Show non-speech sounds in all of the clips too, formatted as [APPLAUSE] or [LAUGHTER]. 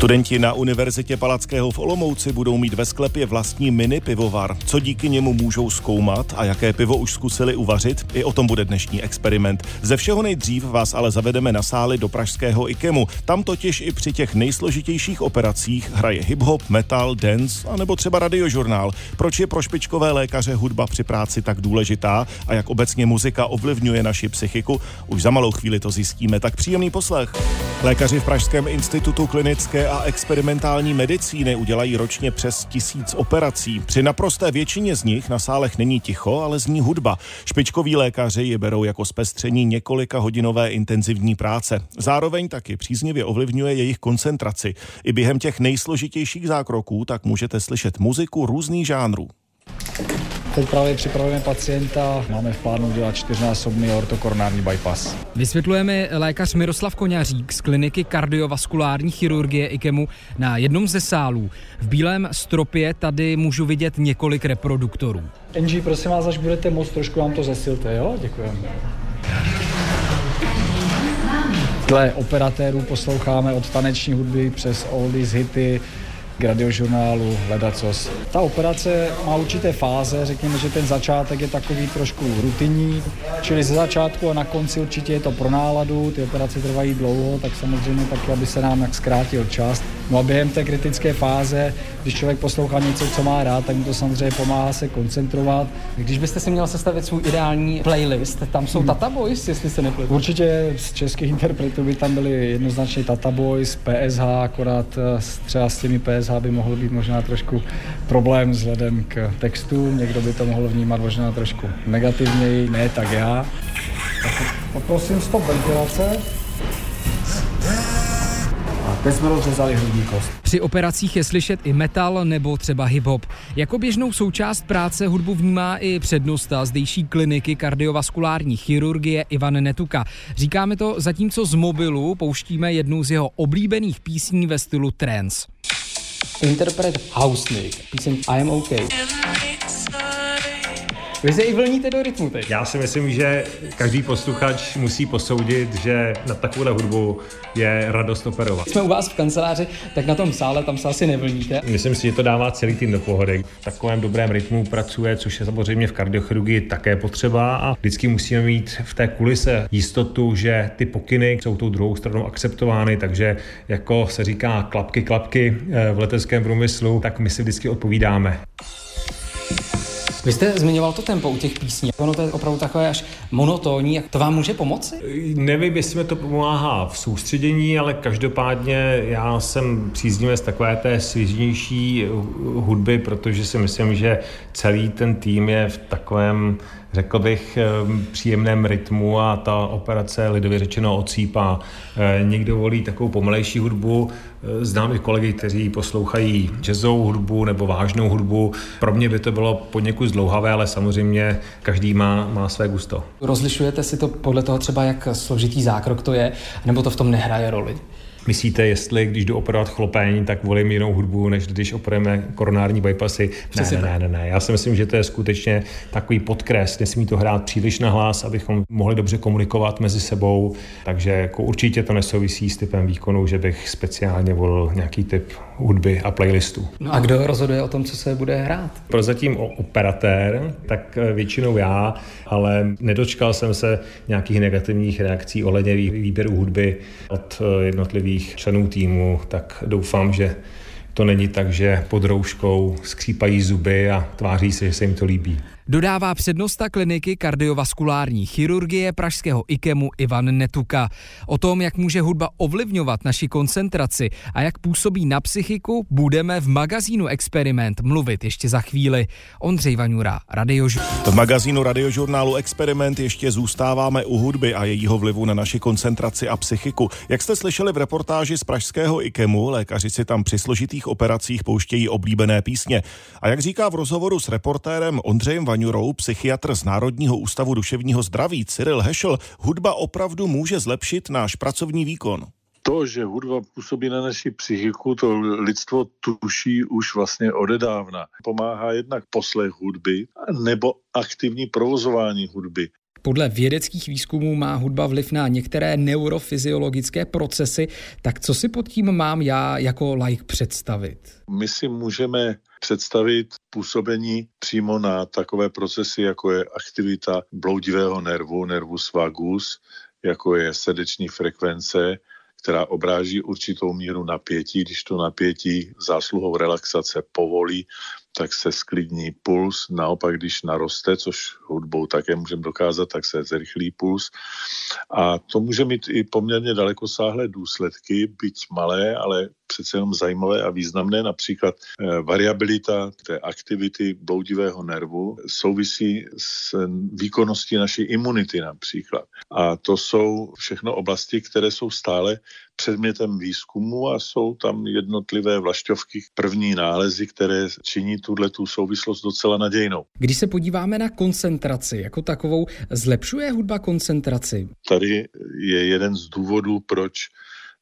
Studenti na Univerzitě Palackého v Olomouci budou mít ve sklepě vlastní mini pivovar. Co díky němu můžou zkoumat a jaké pivo už zkusili uvařit, i o tom bude dnešní experiment. Ze všeho nejdřív vás ale zavedeme na sály do pražského IKEMu. Tam totiž i při těch nejsložitějších operacích hraje hip-hop, metal, dance a nebo třeba radiožurnál. Proč je pro špičkové lékaře hudba při práci tak důležitá a jak obecně muzika ovlivňuje naši psychiku? Už za malou chvíli to zjistíme, tak příjemný poslech. Lékaři v Pražském institutu klinické a experimentální medicíny udělají ročně přes tisíc operací. Při naprosté většině z nich na sálech není ticho, ale zní hudba. Špičkoví lékaři je berou jako zpestření několika hodinové intenzivní práce. Zároveň taky příznivě ovlivňuje jejich koncentraci. I během těch nejsložitějších zákroků tak můžete slyšet muziku různých žánrů. Teď právě připravujeme pacienta, máme v plánu dělat čtyřnásobný ortokoronární bypass. Vysvětlujeme lékař Miroslav Koňařík z kliniky kardiovaskulární chirurgie IKEMu na jednom ze sálů. V bílém stropě tady můžu vidět několik reproduktorů. NG, prosím vás, až budete moc, trošku vám to zesilte, jo? Děkujeme. Dle operatérů posloucháme od taneční hudby přes oldies hity, k radiožurnálu, ledacos. Ta operace má určité fáze, řekněme, že ten začátek je takový trošku rutinní, čili ze začátku a na konci určitě je to pro náladu, ty operace trvají dlouho, tak samozřejmě taky, aby se nám jak zkrátil čas. No a během té kritické fáze, když člověk poslouchá něco, co má rád, tak mu to samozřejmě pomáhá se koncentrovat. Když byste si měl sestavit svůj ideální playlist, tam jsou hmm. Tata Boys, jestli se nepletu. Určitě z českých interpretů by tam byly jednoznačně Tata Boys, PSH, akorát eh, třeba s těmi PSH by mohl být možná trošku problém vzhledem k textu. Někdo by to mohl vnímat možná trošku negativněji, ne tak já. Tak poprosím stop ventilace. Teď jsme rozřezali hrudní kost. Při operacích je slyšet i metal nebo třeba hip-hop. Jako běžnou součást práce hudbu vnímá i přednosta zdejší kliniky kardiovaskulární chirurgie Ivan Netuka. Říkáme to zatímco z mobilu pouštíme jednu z jeho oblíbených písní ve stylu trance. Interpret Hausnik, píseň I am okay. Vy se i vlníte do rytmu teď. Já si myslím, že každý posluchač musí posoudit, že na takovou hudbu je radost operovat. Jsme u vás v kanceláři, tak na tom sále tam se asi nevlníte. Myslím si, že to dává celý tým do pohody. V takovém dobrém rytmu pracuje, což je samozřejmě v kardiochirurgii také potřeba a vždycky musíme mít v té kulise jistotu, že ty pokyny jsou tou druhou stranou akceptovány, takže jako se říká klapky, klapky eh, v leteckém průmyslu, tak my si vždycky odpovídáme. Vy jste zmiňoval to tempo u těch písní. Ono to je opravdu takové až monotónní. Jak to vám může pomoci? Nevím, jestli mi to pomáhá v soustředění, ale každopádně já jsem příznivec takové té svěžnější hudby, protože si myslím, že celý ten tým je v takovém řekl bych, příjemném rytmu a ta operace lidově řečeno ocípá. Eh, někdo volí takovou pomalejší hudbu, eh, znám i kolegy, kteří poslouchají jazzovou hudbu nebo vážnou hudbu. Pro mě by to bylo poněkud zdlouhavé, ale samozřejmě každý má, má své gusto. Rozlišujete si to podle toho třeba, jak složitý zákrok to je, nebo to v tom nehraje roli? Myslíte, jestli když jdu operovat chlopeň, tak volím jinou hudbu, než když operujeme koronární bypassy? Ne, ne, ne, ne, ne. Já si myslím, že to je skutečně takový podkres. Nesmí to hrát příliš na hlas, abychom mohli dobře komunikovat mezi sebou. Takže jako určitě to nesouvisí s typem výkonu, že bych speciálně volil nějaký typ hudby a playlistu. No a kdo rozhoduje o tom, co se bude hrát? Prozatím o operatér, tak většinou já, ale nedočkal jsem se nějakých negativních reakcí ohledně výběru hudby od jednotlivých jednotlivých členů týmu, tak doufám, že to není tak, že pod rouškou skřípají zuby a tváří se, že se jim to líbí. Dodává přednosta kliniky kardiovaskulární chirurgie pražského IKEMu Ivan Netuka. O tom, jak může hudba ovlivňovat naši koncentraci a jak působí na psychiku, budeme v magazínu Experiment mluvit ještě za chvíli. Ondřej Vaňura, Radiožurnál. V magazínu radiožurnálu Experiment ještě zůstáváme u hudby a jejího vlivu na naši koncentraci a psychiku. Jak jste slyšeli v reportáži z pražského IKEMu, lékaři si tam při složitých operacích pouštějí oblíbené písně. A jak říká v rozhovoru s reportérem Ondřejem Vaňurou, Vaňurou, psychiatr z Národního ústavu duševního zdraví Cyril Hešel, hudba opravdu může zlepšit náš pracovní výkon to, že hudba působí na naši psychiku, to lidstvo tuší už vlastně odedávna. Pomáhá jednak poslech hudby nebo aktivní provozování hudby. Podle vědeckých výzkumů má hudba vliv na některé neurofyziologické procesy, tak co si pod tím mám já jako like představit? My si můžeme představit působení přímo na takové procesy, jako je aktivita bloudivého nervu, nervus vagus, jako je srdeční frekvence, která obráží určitou míru napětí. Když to napětí zásluhou relaxace povolí, tak se sklidní puls. Naopak, když naroste, což hudbou také můžeme dokázat, tak se zrychlí puls. A to může mít i poměrně dalekosáhlé důsledky, byť malé, ale přece jenom zajímavé a významné. Například eh, variabilita té aktivity bloudivého nervu souvisí s výkonností naší imunity například. A to jsou všechno oblasti, které jsou stále předmětem výzkumu a jsou tam jednotlivé vlašťovky, první nálezy, které činí tuhle tu souvislost docela nadějnou. Když se podíváme na koncentraci jako takovou, zlepšuje hudba koncentraci? Tady je jeden z důvodů, proč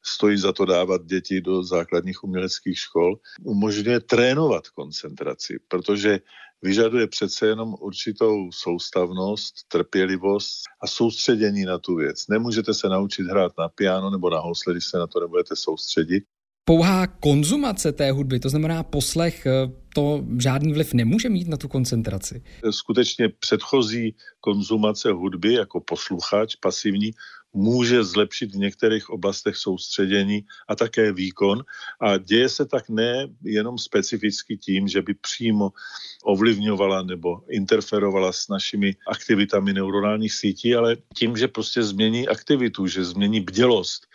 stojí za to dávat děti do základních uměleckých škol, umožňuje trénovat koncentraci, protože vyžaduje přece jenom určitou soustavnost, trpělivost a soustředění na tu věc. Nemůžete se naučit hrát na piano nebo na housle, když se na to nebudete soustředit. Pouhá konzumace té hudby, to znamená poslech, eh, to žádný vliv nemůže mít na tu koncentraci. Skutečně předchozí konzumace hudby jako posluchač pasivní může zlepšit v některých oblastech soustředění a také výkon. A děje se tak ne jenom specificky tím, že by přímo ovlivňovala nebo interferovala s našimi aktivitami neuronálních sítí, ale tím, že prostě změní aktivitu, že změní bdělost,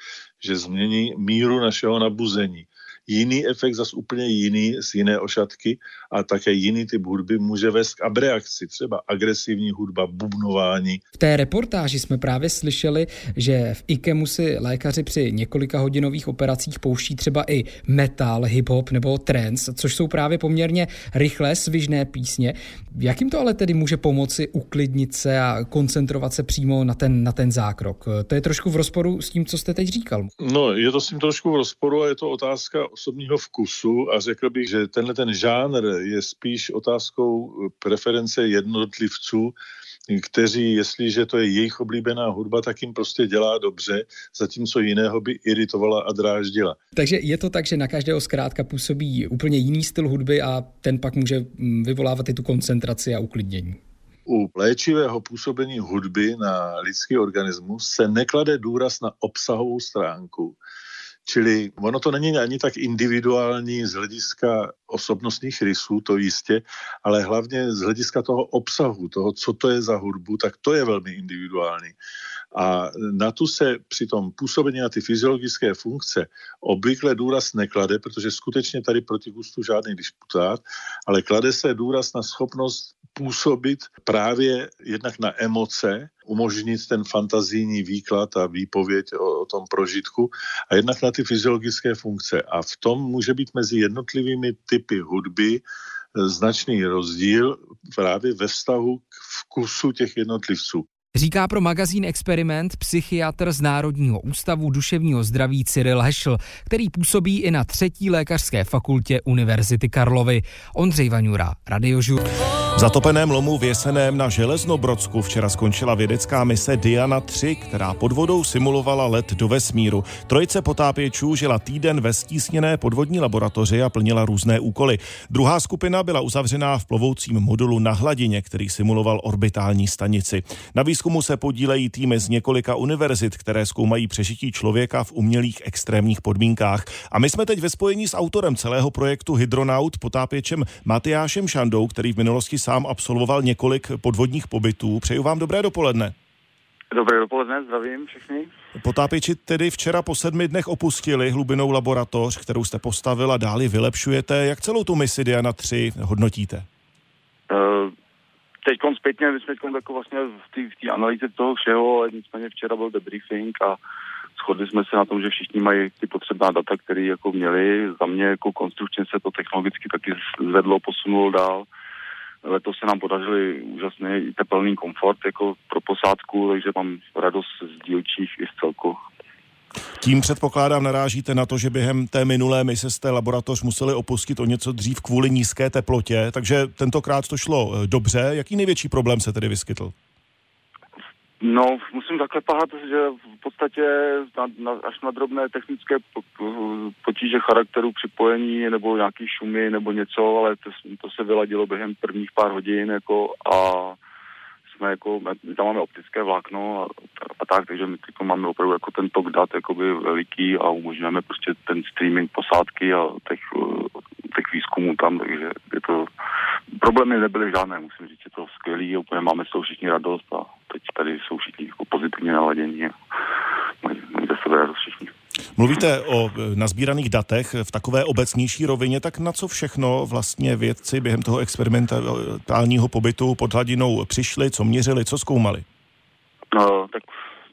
že změní míru našeho nabuzení jiný efekt, zas úplně jiný, z jiné ošatky a také jiný typ hudby může vést k abreakci, třeba agresivní hudba, bubnování. V té reportáži jsme právě slyšeli, že v IKEMu si lékaři při několika hodinových operacích pouští třeba i metal, hip-hop nebo trance, což jsou právě poměrně rychlé, svižné písně. Jak jim to ale tedy může pomoci uklidnit se a koncentrovat se přímo na ten, na ten zákrok? To je trošku v rozporu s tím, co jste teď říkal. No, je to s tím trošku v rozporu a je to otázka osobního vkusu a řekl bych, že tenhle ten žánr je spíš otázkou preference jednotlivců, kteří, jestliže to je jejich oblíbená hudba, tak jim prostě dělá dobře, zatímco jiného by iritovala a dráždila. Takže je to tak, že na každého zkrátka působí úplně jiný styl hudby a ten pak může mm, vyvolávat i tu koncentraci a uklidnění. U léčivého působení hudby na lidský organismus se neklade důraz na obsahovou stránku, Čili ono to není ani tak individuální z hlediska osobnostních rysů, to jistě, ale hlavně z hlediska toho obsahu, toho, co to je za hudbu, tak to je velmi individuální. A na tu se při tom působení na ty fyziologické funkce obvykle důraz neklade, protože skutečně tady proti gustu žádný disputát, ale klade se důraz na schopnost působit právě jednak na emoce, umožnit ten fantazijní výklad a výpověď o, o tom prožitku a jednak na ty fyziologické funkce. A v tom může být mezi jednotlivými typy hudby e, značný rozdíl právě ve vztahu k vkusu těch jednotlivců. Říká pro magazín Experiment psychiatr z Národního ústavu duševního zdraví Cyril Hešl, který působí i na třetí lékařské fakultě Univerzity Karlovy. Ondřej Vaňura, Radiožur. V zatopeném lomu v Jeseném na Železnobrodsku včera skončila vědecká mise Diana 3, která pod vodou simulovala let do vesmíru. Trojice potápěčů žila týden ve stísněné podvodní laboratoři a plnila různé úkoly. Druhá skupina byla uzavřená v plovoucím modulu na hladině, který simuloval orbitální stanici. Na výzkumu se podílejí týmy z několika univerzit, které zkoumají přežití člověka v umělých extrémních podmínkách. A my jsme teď ve spojení s autorem celého projektu Hydronaut, potápěčem Matyášem Šandou, který v minulosti sám absolvoval několik podvodních pobytů. Přeju vám dobré dopoledne. Dobré dopoledne, zdravím všechny. Potápěči tedy včera po sedmi dnech opustili hlubinou laboratoř, kterou jste postavil a dále vylepšujete. Jak celou tu misi Diana 3 hodnotíte? Uh, teď zpětně, my jsme jako vlastně v té analýze toho všeho, ale nicméně včera byl debriefing a shodli jsme se na tom, že všichni mají ty potřebná data, které jako měli. Za mě jako konstrukčně se to technologicky taky zvedlo, posunulo dál. Letos se nám podařili úžasný tepelný komfort jako pro posádku, takže mám radost z dílčích i z celku. Tím předpokládám narážíte na to, že během té minulé mise té laboratoř museli opustit o něco dřív kvůli nízké teplotě, takže tentokrát to šlo eh, dobře. Jaký největší problém se tedy vyskytl? No, musím zaklepat, že v podstatě na, na, až na drobné technické potíže charakteru připojení nebo nějaký šumy nebo něco, ale to, to se vyladilo během prvních pár hodin jako a jsme jako, tam máme optické vlákno a, a tak, takže my teď máme opravdu jako ten tok dat jakoby veliký a umožňujeme prostě ten streaming posádky a těch, těch výzkumů tam, takže je to, problémy nebyly žádné, musím říct, je to skvělý, úplně máme s tou všichni radost a teď tady jsou všichni jako pozitivně naladění a mají, ze sebe radost všichni. Mluvíte o e, nazbíraných datech v takové obecnější rovině, tak na co všechno vlastně vědci během toho experimentálního pobytu pod hladinou přišli, co měřili, co zkoumali? No, tak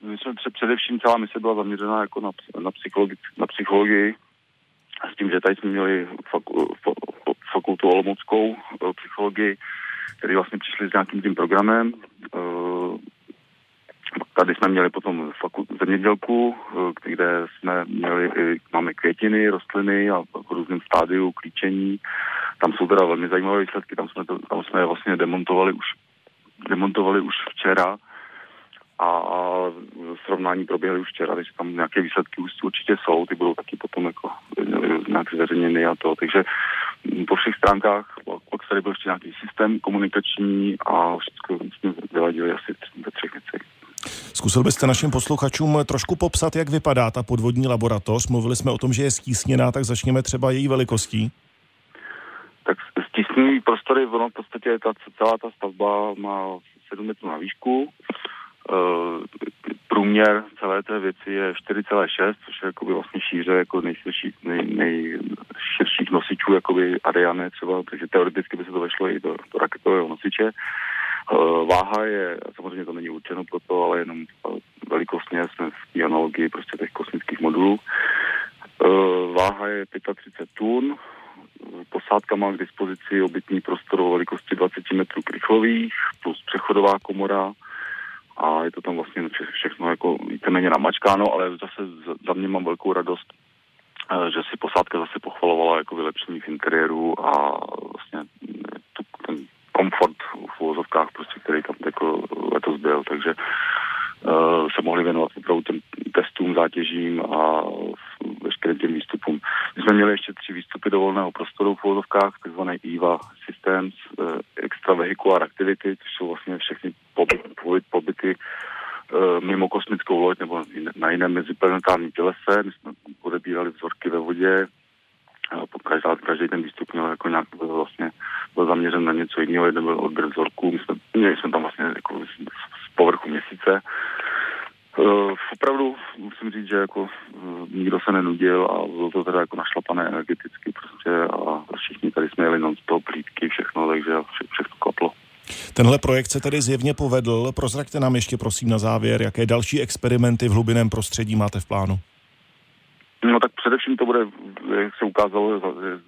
my jsme především celá mise byla zaměřena jako na, na, psychologii, na psychologii s tím, že tady jsme měli faku, fakultu Olomouckou e, psychologii, který vlastně přišli s nějakým tím programem. E, Tady jsme měli potom fakultu zemědělku, eh, kde jsme měli, máme květiny, rostliny a v různém stádiu klíčení. Tam jsou teda velmi zajímavé výsledky, tam jsme, to, tam jsme vlastně demontovali už, demontovali už včera srovnání proběhly už včera, takže tam nějaké výsledky už určitě jsou, ty budou taky potom jako nějak zveřejněny a to, takže po všech stránkách, pak tady byl ještě nějaký systém komunikační a všechno jsme vyladili asi ve třech věcech. Zkusil byste našim posluchačům trošku popsat, jak vypadá ta podvodní laboratoř? Mluvili jsme o tom, že je stísněná, tak začněme třeba její velikostí. Tak stísněný prostory, ono v podstatě ta, celá ta stavba má 7 metrů na výšku. E, průměr celé té věci je 4,6, což je jakoby vlastně šíře jako nejširší, nej, nejširších nosičů jakoby Ariane třeba, takže teoreticky by se to vešlo i do, do raketového nosiče. Eh, váha je, samozřejmě to není určeno pro to, ale jenom eh, velikostně jsme v té analogii prostě těch kosmických modulů. Eh, váha je 35 tun, posádka má k dispozici obytný prostor o velikosti 20 metrů krychlových plus přechodová komora a je to tam vlastně všechno jako víceméně namačkáno, ale zase za mě mám velkou radost, že si posádka zase pochvalovala jako vylepšení v interiéru a vlastně tu, ten komfort v úvozovkách, prostě, který tam jako letos byl, takže se mohli věnovat opravdu těm testům, zátěžím a veškerým těm výstupům. My jsme měli ještě tři výstupy do volného prostoru v úvozovkách, takzvané EVA Systems, uh, Extra Vehicular Activity, což jsou vlastně všechny pobyt, pobyt, pobyty uh, mimo kosmickou loď nebo na jiném meziplanetárním tělese. My jsme odebírali vzorky ve vodě, každý, každý ten výstup měl jako nějak vlastně byl zaměřen na něco jiného, jeden byl odběr vzorků, my jsme, měli jsme tam vlastně jako povrchu měsíce. Uh, opravdu musím říct, že jako uh, nikdo se nenudil a bylo to teda jako našlapané energeticky prostě a všichni tady jsme jeli non-stop, hlídky, všechno, takže vše, všechno klaplo. Tenhle projekt se tedy zjevně povedl. Prozraďte nám ještě prosím na závěr, jaké další experimenty v hlubiném prostředí máte v plánu? No tak především to bude, jak se ukázalo,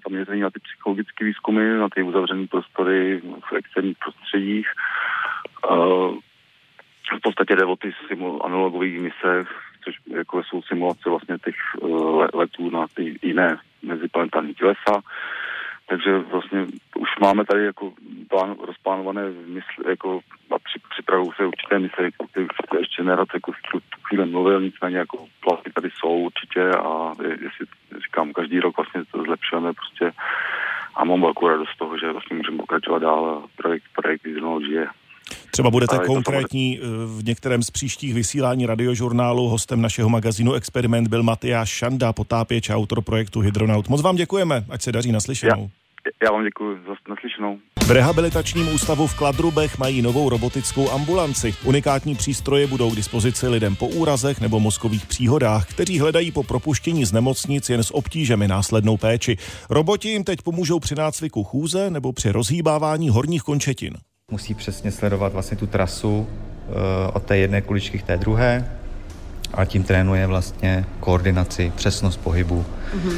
zaměření na ty psychologické výzkumy, na ty uzavřené prostory v externích prostředích. V podstatě jde o ty analogové mise, což jako jsou simulace vlastně těch uh, letů na ty jiné meziplanetární tělesa. Takže vlastně už máme tady jako plán, rozplánované mysl, jako a při, připravují se určité mise, jako ty ještě nerad jako v tu chvíli mluvil, nicméně jako plasty tady jsou určitě a jestli říkám, každý rok vlastně to zlepšujeme prostě a mám velkou radost z toho, že vlastně můžeme pokračovat dál a projekt, projekt hydrologie Třeba budete konkrétní eh, v některém z příštích vysílání radiožurnálu. Hostem našeho magazínu Experiment byl Matyáš Šanda, potápěč a autor projektu Hydronaut. Moc vám děkujeme, ať se daří naslyšenou. Já. Já vám děkuji za naslyšenou. V rehabilitačním ústavu v Kladrubech mají novou robotickou ambulanci. Unikátní přístroje budou k dispozici lidem po úrazech nebo mozkových příhodách, kteří hledají po propuštění z nemocnic jen s obtížemi následnou péči. Roboti jim teď pomůžou při nácviku chůze nebo při rozhýbávání horních končetin. Musí přesně sledovat vlastně tu trasu eh, od té jedné kuličky k té druhé. A tím trénuje vlastně koordinaci, přesnost pohybu mm-hmm.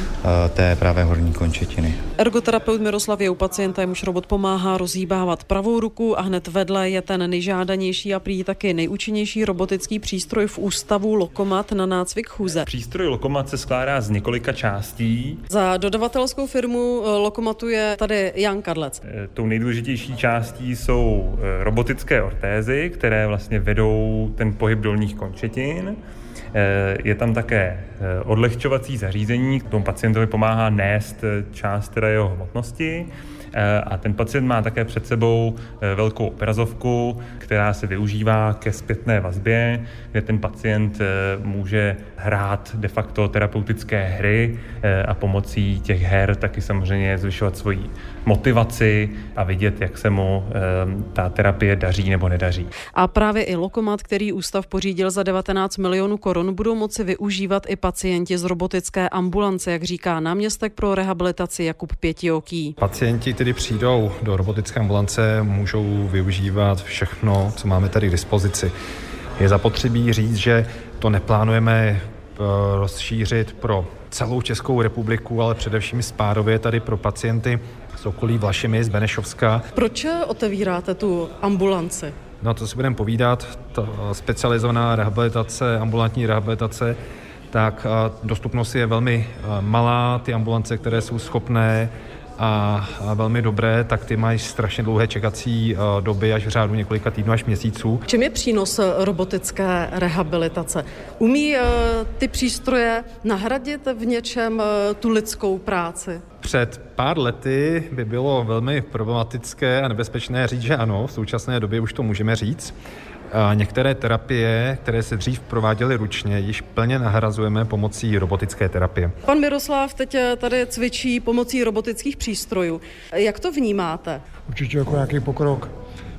té pravé horní končetiny. Ergoterapeut Miroslav je u pacienta, jemuž robot pomáhá rozhýbávat pravou ruku a hned vedle je ten nejžádanější a prý taky nejúčinnější robotický přístroj v ústavu Lokomat na nácvik chůze. Přístroj Lokomat se skládá z několika částí. Za dodavatelskou firmu eh, Lokomatu je tady Jan Kadlec. Eh, tou nejdůležitější částí jsou robotické ortézy, které vlastně vedou ten pohyb dolních končetin. Eh, je tam také eh, odlehčovací zařízení, tomu pacientovi pomáhá nést eh, část teda jeho hmotnosti a ten pacient má také před sebou velkou obrazovku, která se využívá ke zpětné vazbě, kde ten pacient může hrát de facto terapeutické hry a pomocí těch her taky samozřejmě zvyšovat svoji motivaci a vidět, jak se mu ta terapie daří nebo nedaří. A právě i Lokomat, který ústav pořídil za 19 milionů korun, budou moci využívat i pacienti z robotické ambulance, jak říká náměstek pro rehabilitaci Jakub Pětioký. Pacienti, kteří přijdou do robotické ambulance, můžou využívat všechno, co máme tady k dispozici. Je zapotřebí říct, že to neplánujeme eh, rozšířit pro celou Českou republiku, ale především spárově tady pro pacienty z okolí Vlašimi, z Benešovska. Proč otevíráte tu ambulanci? No to si budeme povídat, ta specializovaná rehabilitace, ambulantní rehabilitace, tak dostupnost je velmi malá, ty ambulance, které jsou schopné a, velmi dobré, tak ty mají strašně dlouhé čekací doby až v řádu několika týdnů až měsíců. Čím je přínos robotické rehabilitace? Umí ty přístroje nahradit v něčem tu lidskou práci? Před pár lety by bylo velmi problematické a nebezpečné říct, že ano, v současné době už to můžeme říct. A některé terapie, které se dřív prováděly ručně, již plně nahrazujeme pomocí robotické terapie. Pan Miroslav teď eh, tady cvičí pomocí robotických přístrojů. Jak to vnímáte? Určitě jako nějaký pokrok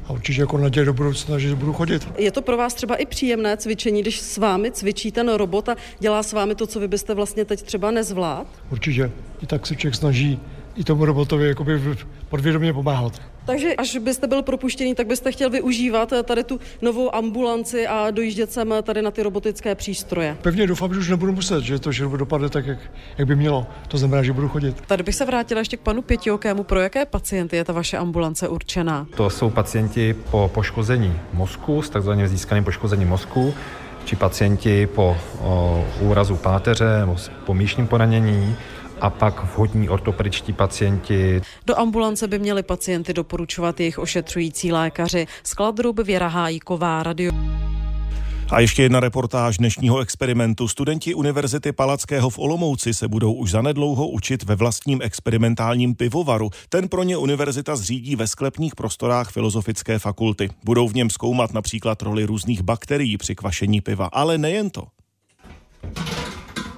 a určitě jako naděje do budoucna, že budu chodit. Je to pro vás třeba i příjemné cvičení, když s vámi cvičí ten robot a dělá s vámi to, co vy byste vlastně teď třeba nezvlád? Určitě. I tak se člověk snaží i tomu robotovi jakoby podvědomě pomáhat. Takže až byste byl propuštěný, tak byste chtěl využívat eh, tady tu novou ambulanci a dojíždět sem eh, tady na ty robotické přístroje. Pevně doufám, že už nebudu muset, že to že dopadne tak, jak, jak by mělo. To znamená, že budu chodit. Tady bych se vrátila ještě k panu Pětiokému. Pro jaké pacienty je ta vaše ambulance určená? To jsou pacienti po poškození mozku, s takzvaným získaným poškozením mozku, či pacienti po o, úrazu páteře nebo po míšním poranění, a pak vhodní ortopedičtí pacienti. Do ambulance by měli pacienty doporučovat jejich ošetřující lékaři. Skladrub Věra Hájíková, radio. A ještě jedna reportáž dnešního experimentu. Studenti Univerzity Palackého v Olomouci se budou už zanedlouho učit ve vlastním experimentálním pivovaru. Ten pro ně univerzita zřídí ve sklepních prostorách Filozofické fakulty. Budou v něm zkoumat například roli různých bakterií při kvašení piva, ale nejen to.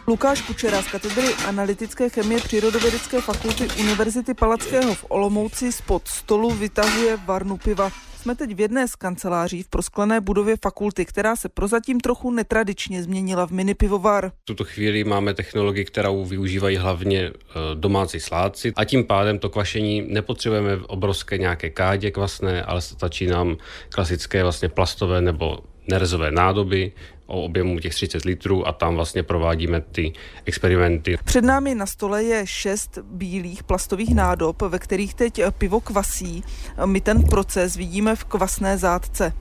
Lukáš Kučera z katedry analytické chemie Přírodovědecké fakulty Univerzity Palackého v Olomouci spod stolu vytahuje varnu piva. Jsme teď v jedné z kanceláří v prosklené budově fakulty, která se prozatím trochu netradičně změnila v mini pivovar. V tuto chvíli máme technologii, kterou využívají hlavně e, domácí sládci a tím pádem to kvašení nepotřebujeme obrovské nějaké kádě kvasné, ale stačí nám klasické vlastně plastové nebo nerezové nádoby, o objemu těch 30 litrů a tam vlastně provádíme ty experimenty. Před námi na stole je šest bílých plastových nádob, ve kterých teď pivo kvasí. My ten proces vidíme v kvasné zátce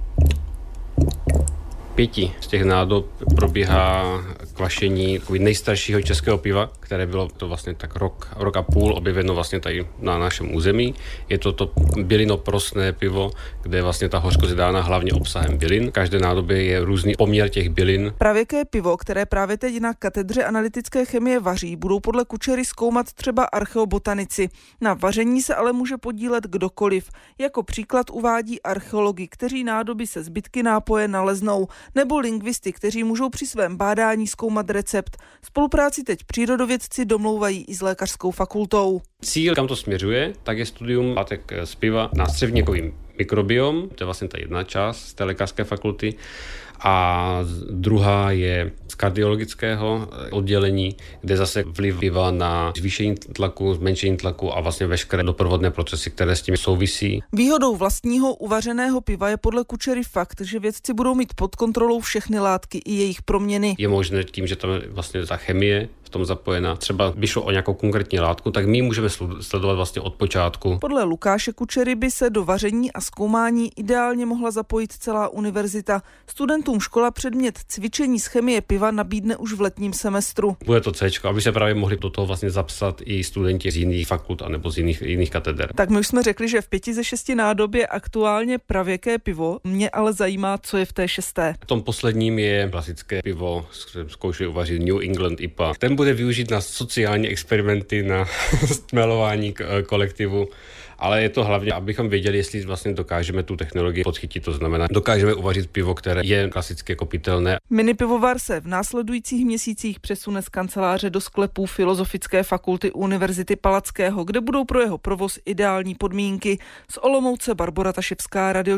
pěti z těch nádob probíhá kvašení nejstaršího českého piva, které bylo to vlastně tak rok, rok a půl objeveno vlastně tady na našem území. Je to to bylinoprostné pivo, kde je vlastně ta hořkost dána hlavně obsahem bylin. Každé nádobě je různý poměr těch bylin. Pravěké pivo, které právě teď na katedře analytické chemie vaří, budou podle Kučery zkoumat třeba archeobotanici. Na vaření se ale může podílet kdokoliv. Jako příklad uvádí archeologi, kteří nádoby se zbytky nápoje naleznou nebo lingvisty, kteří můžou při svém bádání zkoumat recept. Spolupráci teď přírodovědci domlouvají i s lékařskou fakultou. Cíl, kam to směřuje, tak je studium látek z piva na střevníkovým mikrobiom, to je vlastně ta jedna část z té lékařské fakulty. A druhá je z kardiologického oddělení, kde zase vliv piva na zvýšení tlaku, zmenšení tlaku a vlastně veškeré doprovodné procesy, které s tím souvisí. Výhodou vlastního uvařeného piva je podle Kučery fakt, že vědci budou mít pod kontrolou všechny látky i jejich proměny. Je možné tím, že tam je vlastně ta chemie v tom zapojena. Třeba by šlo o nějakou konkrétní látku, tak my můžeme sledovat vlastně od počátku. Podle Lukáše Kučery by se do vaření a zkoumání ideálně mohla zapojit celá univerzita. Studentům škola předmět cvičení z chemie piva nabídne už v letním semestru. Bude to C, aby se právě mohli do toho vlastně zapsat i studenti z jiných fakult anebo z jiných, jiných kateder. Tak my už jsme řekli, že v pěti ze šesti nádobě aktuálně pravěké pivo. Mě ale zajímá, co je v té šesté. V tom posledním je klasické pivo, zkoušeli uvařit New England IPA. Ten bude využít na sociální experimenty, na [LAUGHS] stmelování kolektivu ale je to hlavně, abychom věděli, jestli vlastně dokážeme tu technologii podchytit, to znamená, dokážeme uvařit pivo, které je klasicky kopitelné. Mini pivovar se v následujících měsících přesune z kanceláře do sklepů Filozofické fakulty Univerzity Palackého, kde budou pro jeho provoz ideální podmínky. Z Olomouce Barbora Taševská, radiožur